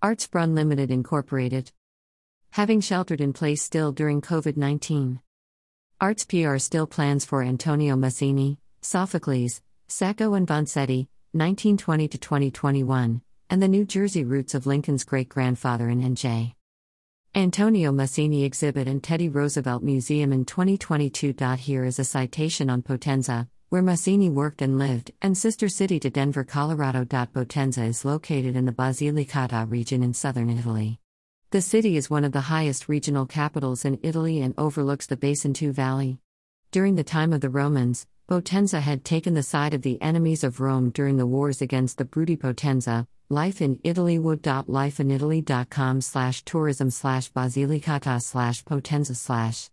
Artsprung Limited Incorporated. Having sheltered in place still during COVID 19. Arts PR still plans for Antonio Mazzini, Sophocles, Sacco and Vanzetti, 1920 to 2021, and the New Jersey roots of Lincoln's great grandfather in NJ. Antonio Mazzini exhibit in Teddy Roosevelt Museum in 2022. Here is a citation on Potenza, where Mazzini worked and lived, and sister city to Denver, Colorado. Potenza is located in the Basilicata region in southern Italy. The city is one of the highest regional capitals in Italy and overlooks the Basento Valley. During the time of the Romans, Potenza had taken the side of the enemies of Rome during the wars against the Bruti Potenza. Life in Italy wood.lifeinitaly.com slash tourism slash basilicata slash potenza slash.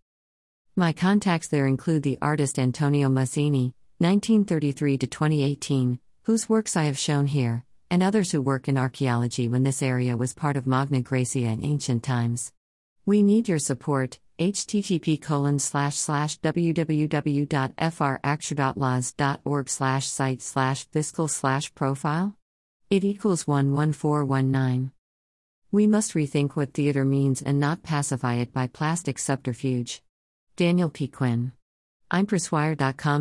My contacts there include the artist Antonio Mazzini, 1933 to 2018, whose works I have shown here, and others who work in archaeology when this area was part of Magna Graecia in ancient times. We need your support. http colon slash slash www.fracturedatlas.org slash site slash fiscal slash profile? It equals 11419. We must rethink what theater means and not pacify it by plastic subterfuge. Daniel P. Quinn. I'm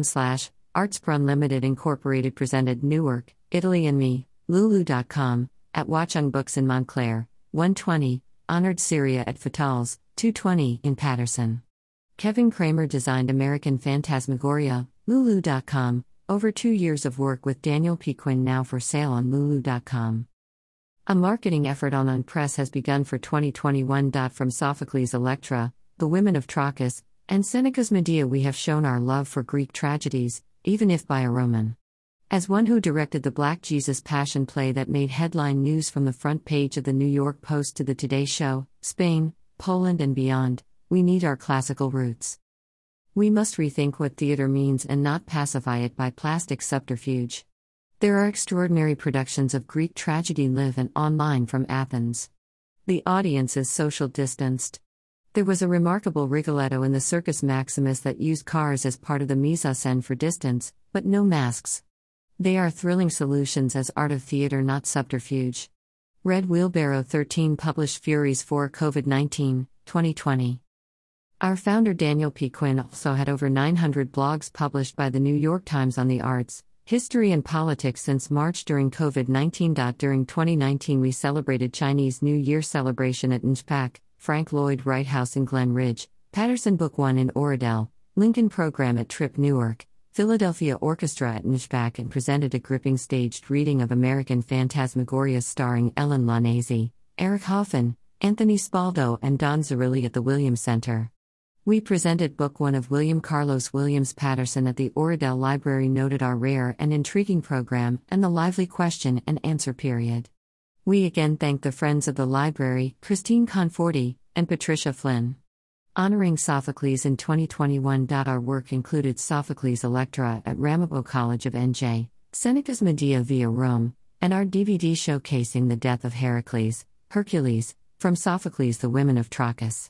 slash Artsprung Limited Incorporated presented Newark, Italy and me, Lulu.com, at Watchung Books in Montclair, 120, Honored Syria at Fatals, 220 in Paterson. Kevin Kramer designed American Phantasmagoria, Lulu.com, over two years of work with Daniel P. Quinn now for sale on Lulu.com. A marketing effort on Unpress has begun for 2021. From Sophocles' Electra, The Women of Trachis, and Seneca's Medea, we have shown our love for Greek tragedies, even if by a Roman. As one who directed the Black Jesus Passion play that made headline news from the front page of the New York Post to the Today Show, Spain, Poland, and beyond, we need our classical roots. We must rethink what theater means and not pacify it by plastic subterfuge. There are extraordinary productions of Greek tragedy live and online from Athens. The audience is social distanced. There was a remarkable Rigoletto in the Circus Maximus that used cars as part of the mise en scène for distance, but no masks. They are thrilling solutions as art of theater, not subterfuge. Red Wheelbarrow 13 published Furies for COVID 19, 2020. Our founder Daniel P. Quinn also had over 900 blogs published by the New York Times on the arts, history, and politics since March during COVID 19. During 2019, we celebrated Chinese New Year celebration at NJPAC, Frank Lloyd Wright House in Glen Ridge, Paterson Book One in Oradell, Lincoln Program at Trip Newark, Philadelphia Orchestra at NJPAC and presented a gripping staged reading of American Phantasmagoria starring Ellen Lanazzi, Eric Hoffman, Anthony Spaldo, and Don Zerilli at the Williams Center. We presented Book One of William Carlos Williams Paterson at the Oradell Library, noted our rare and intriguing program and the lively question and answer period. We again thank the friends of the library, Christine Conforti, and Patricia Flynn. Honoring Sophocles in 2021. Our work included Sophocles Electra at Ramapo College of NJ, Seneca's Medea via Rome, and our DVD showcasing the death of Heracles, Hercules, from Sophocles The Women of Trachis.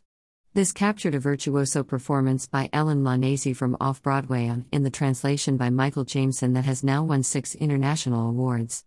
This captured a virtuoso performance by Ellen Lanazzi from Off Broadway in the translation by Michael Jameson that has now won six international awards.